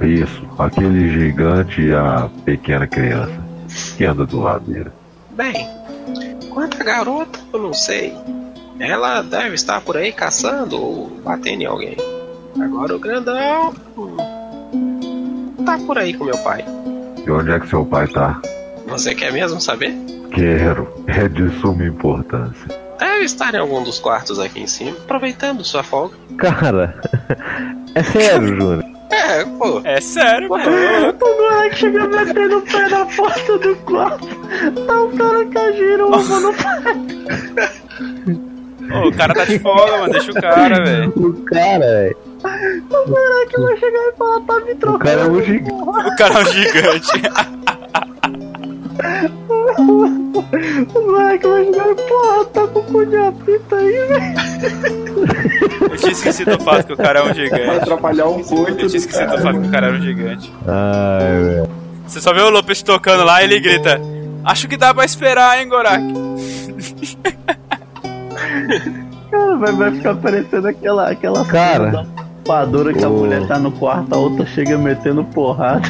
Isso, aquele gigante e a pequena criança que anda do lado dele. Bem, quanto a garota, eu não sei. Ela deve estar por aí caçando ou batendo em alguém. Agora o grandão. hum, tá por aí com meu pai. E onde é que seu pai tá? Você quer mesmo saber? Quero, é de suma importância. Deve estar em algum dos quartos aqui em cima, aproveitando sua folga. Cara, é sério, Júnior. É, pô. É sério, mano. O moleque chega metendo o pé na porta do quarto. Tá o cara com a giromba no pé. Ô, o cara tá de folga, mano. Deixa o cara, velho. O cara, velho. O moleque vai chegar e falar, tá me trocando. O cara é um gigante. O cara é um gigante. O moleque vai chegar e, porra, tá com o cu de apita aí, velho. Eu tinha esquecido o fato que o cara é um Vai gigante. atrapalhar um coito Eu tinha do esquecido o fato que o cara era um gigante. Ai, velho. Você só vê o Lopes tocando lá e ele grita: Acho que dá pra esperar, hein, Gorak? Cara, vai, vai ficar parecendo aquela, aquela Cara. voadora que a Ô. mulher tá no quarto, a outra chega metendo porrada.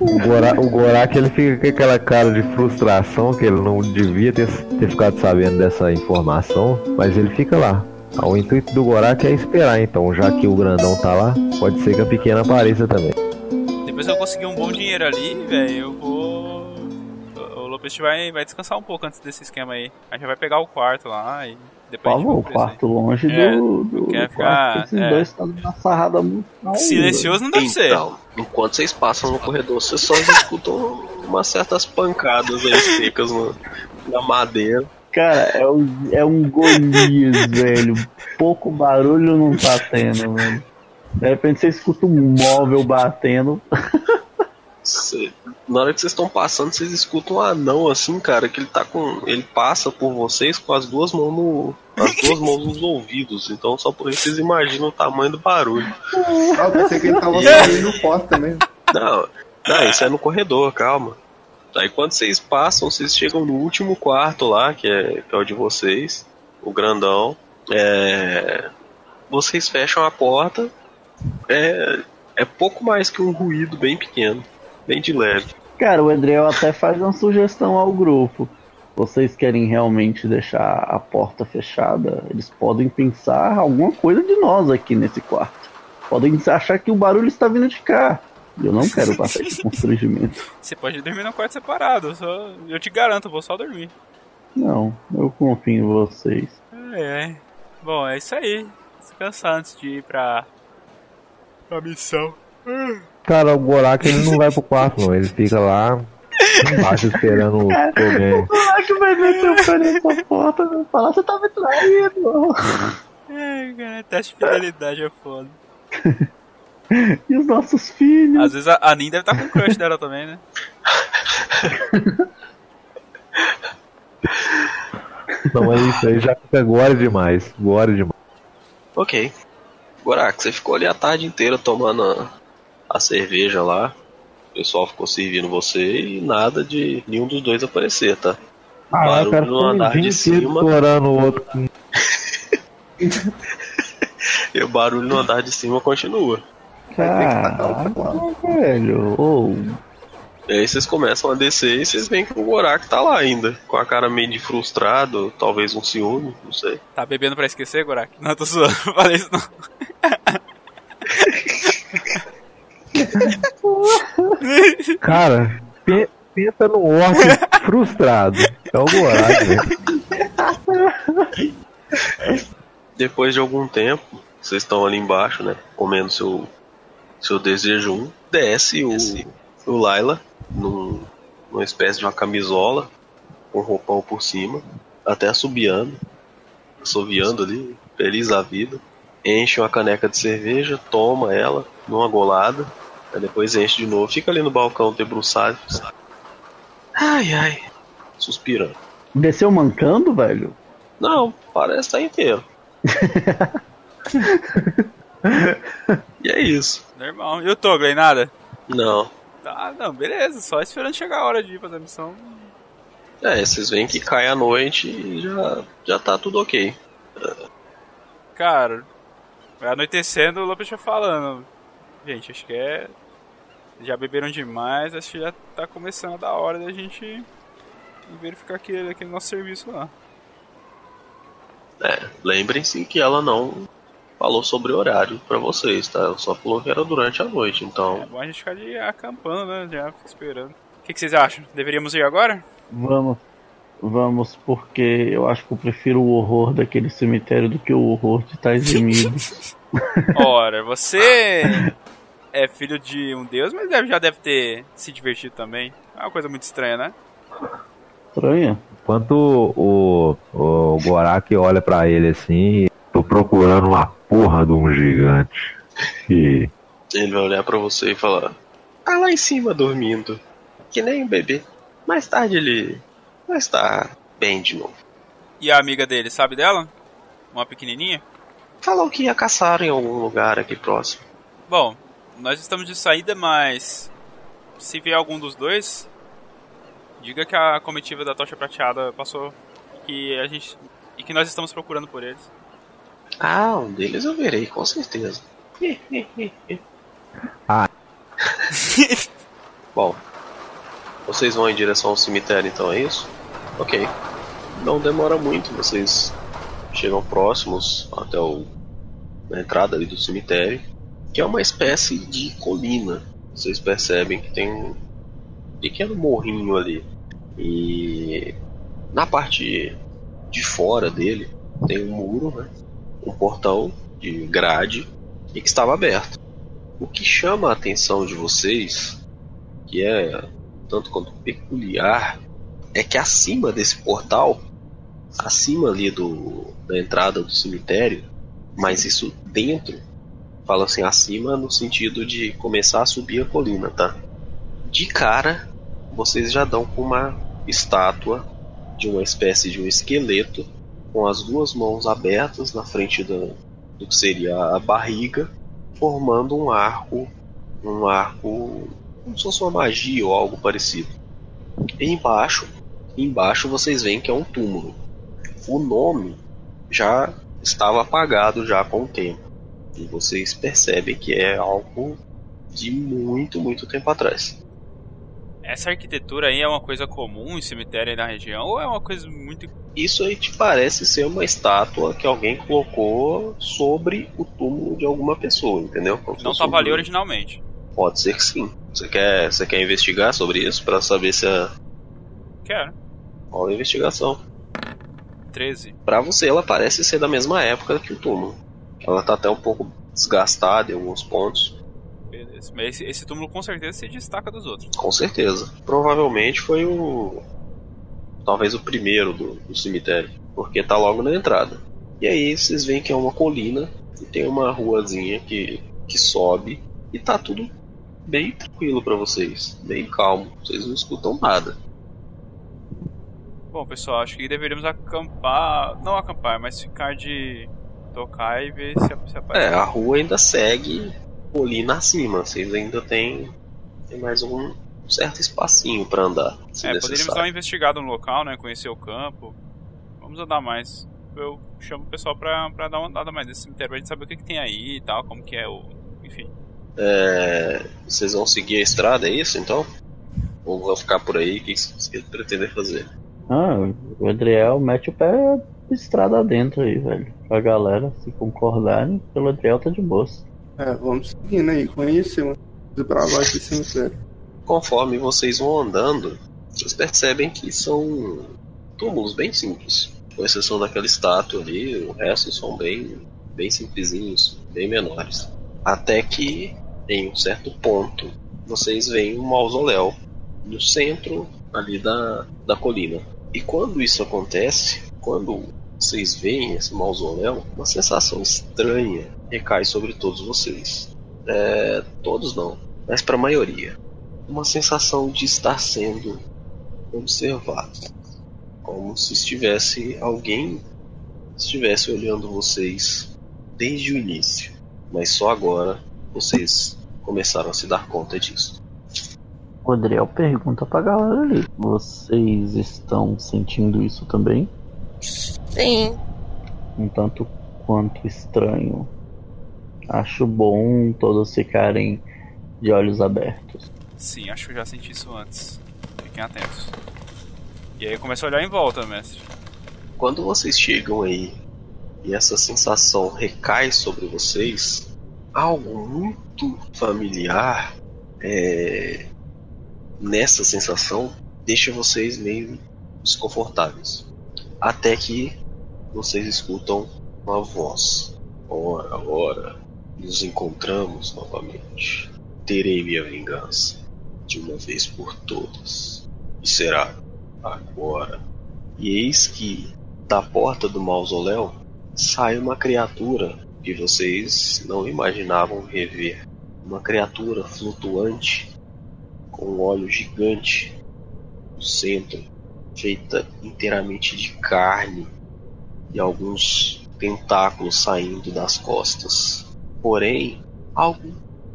O, Gora, o Gorak ele fica com aquela cara de frustração que ele não devia ter, ter ficado sabendo dessa informação, mas ele fica lá. Ah, O intuito do Gorak é esperar, então, já que o grandão tá lá, pode ser que a pequena apareça também. Depois que eu conseguir um bom dinheiro ali, velho, eu vou. O Lopes vai, vai descansar um pouco antes desse esquema aí. A gente vai pegar o quarto lá e Por depois. a gente favor, o quarto longe É, do, do, quer do ficar- quarto. Esses é. dois estão na sarrada muito. Silencioso não deve ser. Então, enquanto vocês passam no corredor, vocês só escutam umas certas pancadas aí secas no- na madeira. Cara, é um, é um Golias, velho. Pouco barulho não tá tendo, velho. De repente você escuta um móvel batendo. Cê- na hora que vocês estão passando, vocês escutam um anão assim, cara, que ele tá com. Ele passa por vocês com as duas mãos no. As duas mãos nos ouvidos. Então só por isso vocês imaginam o tamanho do barulho. Ah, eu pensei que ele tava saindo no porta também. Não, não, isso é no corredor, calma. Aí quando vocês passam, vocês chegam no último quarto lá, que é, que é o de vocês, o grandão. É, vocês fecham a porta. É, é pouco mais que um ruído bem pequeno, bem de leve. Cara, o Edrel até faz uma sugestão ao grupo. Vocês querem realmente deixar a porta fechada? Eles podem pensar alguma coisa de nós aqui nesse quarto. Podem achar que o barulho está vindo de cá. E Eu não quero passar esse constrangimento. Você pode dormir num quarto separado. eu Só, eu te garanto, eu vou só dormir. Não, eu confio em vocês. É, é. Bom, é isso aí. Descansar antes de ir pra. pra missão. Cara, o Gorak ele não vai pro quarto, não. Ele fica lá embaixo esperando o alguém. É que vai meter o pé nessa porta? Vai falar, você tá me traindo. É, cara, teste de fidelidade é foda. E os nossos filhos? Às vezes a, a Nin deve estar com crush dela também, né? Não, é isso aí já fica gore demais. Gore demais. Ok. Gorak, você ficou ali a tarde inteira tomando a, a cerveja lá. O pessoal ficou servindo você e nada de nenhum dos dois aparecer, tá? Ah, Barulho o cara no andar o de cima. explorando o outro. E o barulho no andar de cima continua. Caraca, velho. Ô, E aí vocês começam a descer e vocês veem que o Gorak tá lá ainda. Com a cara meio de frustrado, talvez um ciúme, não sei. Tá bebendo pra esquecer, Gorak? Não, tô zoando, não falei isso não. Cara, pe- pensa no orc frustrado. É o Gorak, né? Depois de algum tempo, vocês estão ali embaixo, né? Comendo seu, seu desejum. Desce o, o Laila num, numa espécie de uma camisola com roupão por cima, até assobiando, assoviando ali, feliz da vida. Enche uma caneca de cerveja, toma ela numa golada, aí depois enche de novo, fica ali no balcão debruçado. Ai ai, suspirando. desceu mancando, velho? Não, parece estar inteiro. e é isso. Normal. E o Togley, nada? Não. Ah, não, beleza. Só esperando chegar a hora de ir fazer a missão. É, vocês veem que cai a noite e já, já tá tudo ok. Cara, vai anoitecendo, o Lopes vai falando. Gente, acho que é. Já beberam demais, acho que já tá começando a dar hora da gente verificar aquele, aquele nosso serviço lá. É, lembrem-se que ela não falou sobre horário pra vocês, tá? Ela só falou que era durante a noite, É então. bom a gente ficar de acampando, né? Já fica esperando. O que, que vocês acham? Deveríamos ir agora? Vamos. Vamos, porque eu acho que eu prefiro o horror daquele cemitério do que o horror de Tais Unidos. Ora, você é filho de um deus, mas deve- já deve ter se divertido também. É uma coisa muito estranha, né? Estranha? Enquanto o, o Gorak olha pra ele assim, Tô procurando uma porra de um gigante. E Ele vai olhar pra você e falar: Tá lá em cima dormindo. Que nem um bebê. Mais tarde ele vai estar bem de novo. E a amiga dele, sabe dela? Uma pequenininha? Falou que ia caçar em algum lugar aqui próximo. Bom, nós estamos de saída, mas se vier algum dos dois, diga que a comitiva da tocha prateada passou que a gente e que nós estamos procurando por eles. Ah, um deles eu verei, com certeza. Ah. Bom, vocês vão em direção ao cemitério então, é isso? Ok. Não demora muito, vocês chegam próximos até o, a entrada ali do cemitério, que é uma espécie de colina. Vocês percebem que tem um pequeno morrinho ali. E na parte de fora dele tem um muro, né? Um portão de grade e que estava aberto. O que chama a atenção de vocês, que é tanto quanto peculiar, é que acima desse portal, acima ali do, da entrada do cemitério, mas isso dentro, fala assim acima no sentido de começar a subir a colina, tá? De cara, vocês já dão com uma estátua de uma espécie de um esqueleto com as duas mãos abertas na frente do, do que seria a barriga, formando um arco, um arco como se fosse uma magia ou algo parecido. E embaixo, embaixo vocês veem que é um túmulo. O nome já estava apagado já com o tempo. E vocês percebem que é algo de muito, muito tempo atrás. Essa arquitetura aí é uma coisa comum em cemitério aí na região ou é uma coisa muito Isso aí te parece ser uma estátua que alguém colocou sobre o túmulo de alguma pessoa, entendeu? Como não estava ali originalmente? Pode ser que sim. Você quer, você quer investigar sobre isso para saber se é Quero. qual a investigação? 13. Pra você, ela parece ser da mesma época que o túmulo. Ela tá até um pouco desgastada em alguns pontos, esse, esse túmulo com certeza se destaca dos outros. com certeza. Provavelmente foi o. Talvez o primeiro do, do cemitério, porque tá logo na entrada. E aí vocês veem que é uma colina e tem uma ruazinha que, que sobe e tá tudo bem tranquilo pra vocês, bem calmo. Vocês não escutam nada. Bom, pessoal, acho que deveríamos acampar. Não acampar, mas ficar de tocar e ver se, se É, aparece. a rua ainda segue colina acima. Vocês ainda tem, tem mais um certo espacinho pra andar. Se É, poderíamos dar uma necessário. investigada no local, né? Conhecer o campo. Vamos andar mais. Eu chamo o pessoal pra, pra dar uma andada mais nesse cemitério pra gente saber o que, que tem aí e tal, como que é o. Enfim. É, vocês vão seguir a estrada, é isso então? Ou vão ficar por aí? O que vocês pretendem fazer? Ah, o Adriel mete o pé estrada dentro aí, velho. Pra galera, se concordarem, pelo Adriel tá de boas. É, vamos seguindo aí, conhecer uma desbravar esse cemitério. Conforme vocês vão andando, vocês percebem que são túmulos bem simples. Com exceção daquela estátua ali, o resto são bem, bem simplesinhos, bem menores. Até que, em um certo ponto, vocês veem um mausoléu no centro ali da, da colina. E quando isso acontece, quando vocês veem esse mausoléu, uma sensação estranha recai sobre todos vocês. É, todos não, mas para a maioria. Uma sensação de estar sendo observado. Como se estivesse alguém estivesse olhando vocês desde o início. Mas só agora vocês começaram a se dar conta disso. O Adriel pergunta pra galera ali: Vocês estão sentindo isso também? Sim. Um tanto quanto estranho. Acho bom todos ficarem de olhos abertos. Sim, acho que eu já senti isso antes. Fiquem atentos. E aí começa a olhar em volta, mestre. Quando vocês chegam aí e essa sensação recai sobre vocês, algo muito familiar é, nessa sensação deixa vocês meio desconfortáveis. Até que vocês escutam uma voz. Ora, ora, nos encontramos novamente. Terei minha vingança de uma vez por todas. E será agora. E eis que da porta do mausoléu sai uma criatura que vocês não imaginavam rever. Uma criatura flutuante com um olho gigante no centro, feita inteiramente de carne e alguns tentáculos saindo das costas. Porém, algo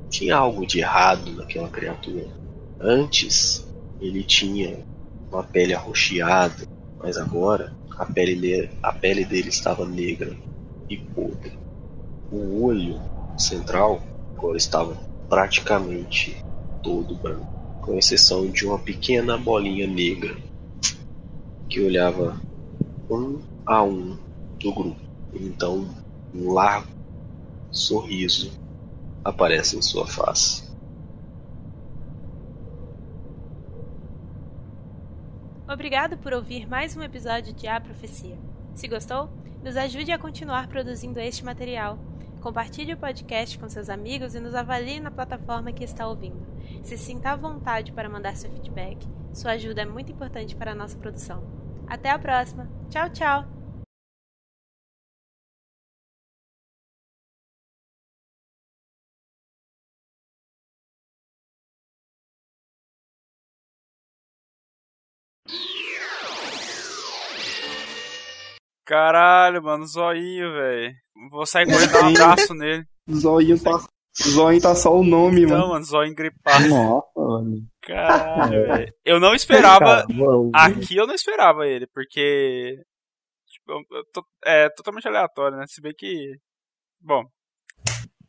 tinha algo de errado naquela criatura. Antes, ele tinha uma pele arroxeada, mas agora a pele, ne- a pele dele estava negra e podre. O olho central agora estava praticamente todo branco, com exceção de uma pequena bolinha negra que olhava um a um do grupo. Então, um largo sorriso aparece em sua face. Obrigado por ouvir mais um episódio de A Profecia. Se gostou, nos ajude a continuar produzindo este material. Compartilhe o podcast com seus amigos e nos avalie na plataforma que está ouvindo. Se sinta à vontade para mandar seu feedback. Sua ajuda é muito importante para a nossa produção. Até a próxima. Tchau, tchau! Caralho, mano, zoinho, velho. Vou sair correndo dar um abraço nele. Zóio tá, Zóio tá só o nome, Então, mano. mano, zoinho gripado. Nossa, mano. Caralho, velho. Eu não esperava. Caramba, Aqui eu não esperava ele, porque. Tipo, tô- é totalmente aleatório, né? Se bem que. Bom,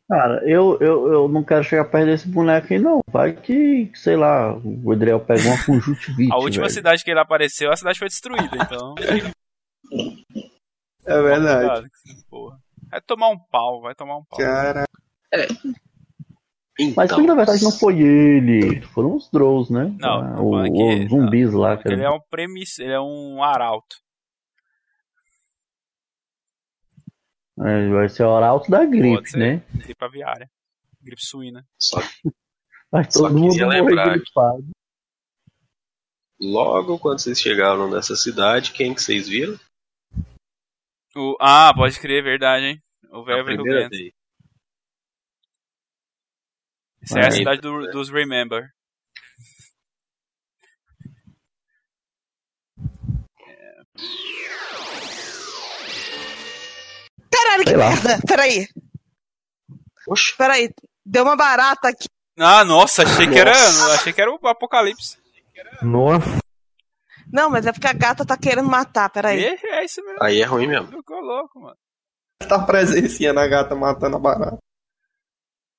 Cara, eu, eu, eu não quero chegar perto desse boneco aí, não. Vai que, sei lá, o Adriel pega uma conjuntivite. a última velho. cidade que ele apareceu, a cidade foi destruída, então. É verdade. Vai tomar um pau, vai tomar um pau. Cara, Mas Então, que na verdade não foi ele. Foram os Drows, né? Não, Ah, o, que- os zumbis lá. Porque Cara. ele é um premiss, ele é um arauto. É, vai ser o arauto da gripe, né? Gripe aviária. Gripe suína. só Só todo mundo queria morrer lembrar gripado. logo quando vocês chegaram nessa cidade, quem que vocês viram? O, ah, pode crer, verdade, hein? O primeira verruguento. vez. Essa é a Ah, cidade do- dos Remember. Caralho, que merda! Peraí, Oxe, peraí. Deu uma barata aqui. Ah, nossa, achei que era. Nossa. Achei que era o apocalipse. Nossa, Não, mas é porque a gata tá querendo matar, peraí. E é isso mesmo. aí é ruim mesmo. Ficou louco, mano. tá presenciando a gata matando a barata.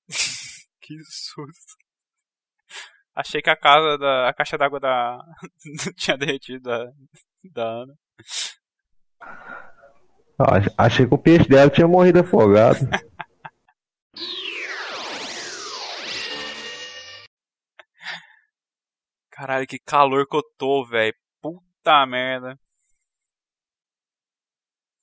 Que susto. Achei que a casa da. a caixa d'água da. tinha derretido da. da Ana. ach- achei que o peixe dela tinha morrido afogado. Caralho, que calor que eu tô, velho. Puta merda.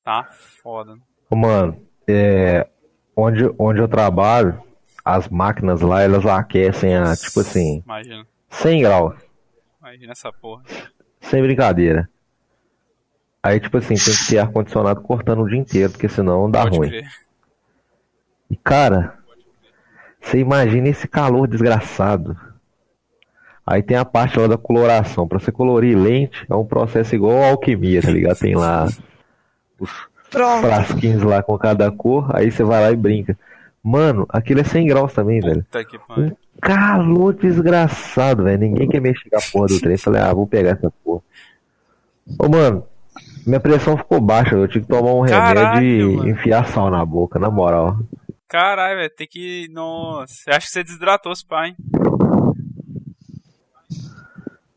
Tá foda. Mano, é, onde, onde eu trabalho, as máquinas lá, elas aquecem a, tipo assim, Imagina. 100 graus. Imagina essa porra. Sem brincadeira. Aí, tipo assim, tem que ter ar-condicionado cortando o dia inteiro, porque senão dá Pode ruim. crer. E, cara, você imagina esse calor desgraçado. Aí tem a parte lá da coloração. Pra você colorir lente, é um processo igual a alquimia, tá ligado? Tem lá os Pronto. frasquinhos lá com cada cor, aí você vai lá e brinca. Mano, aquilo é 100 graus também, velho. Puta que pariu. calor desgraçado, velho. Ninguém quer mexer com a porra do trem. Falei, ah, vou pegar essa porra. Ô, mano, minha pressão ficou baixa. Eu tive que tomar um Caralho, remédio e enfiar sal na boca, na moral. Caralho, velho, tem que. Nossa, acho que você desidratou os pai, hein?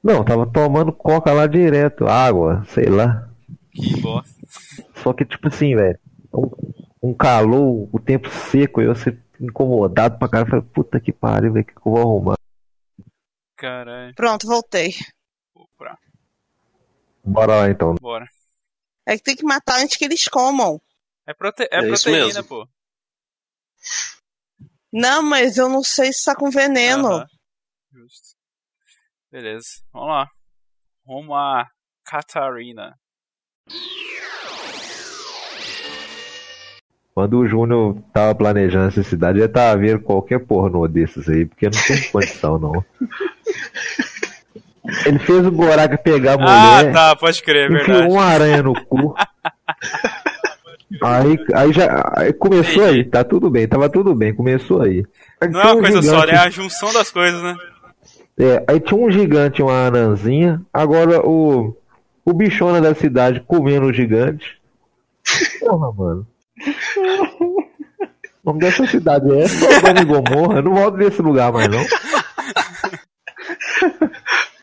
Não, tava tomando coca lá direto, água, sei lá. Que bosta. Só que, tipo assim, velho, um, um calor, o tempo seco, eu ser incomodado pra caralho. Falei, puta que pariu, velho, o que, eu vou arrumar? Caralho. Pronto, voltei. Opa, Bora lá então. bora. É que tem que matar antes que eles comam. É, prote... é, É proteína, mesmo. pô. Não, mas eu não sei se tá com veneno. Justo. Beleza, vamos lá. Rumo a Catarina. Quando o Júnior tava planejando essa cidade, ele tava vendo qualquer pornô desses aí, porque não tem condição, não. Ele fez o Goraga pegar a Ah, mulher, tá, pode crer, é enfiou verdade. uma aranha no cu. Aí, aí já aí começou aí, tá tudo bem, tava tudo bem, começou aí. Não é uma um coisa só, gigante- né? É a junção das coisas, né? É, aí tinha um gigante e uma anãzinha. Agora o, o bichona da cidade comendo o gigante. Porra, mano. O nome dessa cidade é Sodoma e Gomorra. Eu não volto nesse lugar mais, não.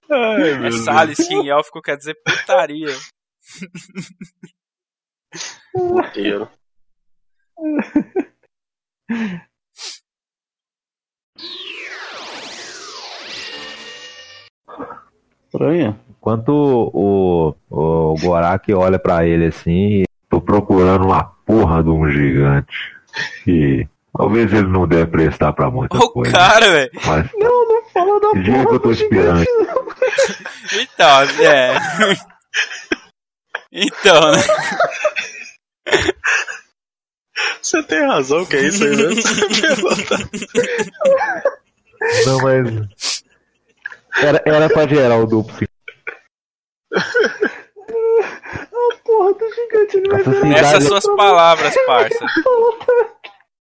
Ai, É Salles, que em élfico quer dizer putaria. Puteiro. Estranha. Enquanto o, o, o Gorak olha pra ele assim. Tô procurando uma porra de um gigante. E talvez ele não deve prestar pra muita O coisa. cara, velho. Mas Não, não fala da que dia que porra eu tô do esperando? Então, é. Então, né? Você tem razão, que é isso aí mesmo? Não, mas. Era, era pra gerar o duplo. A porra do gigante, vai Essa virar cidade- Essas suas palavras, parça.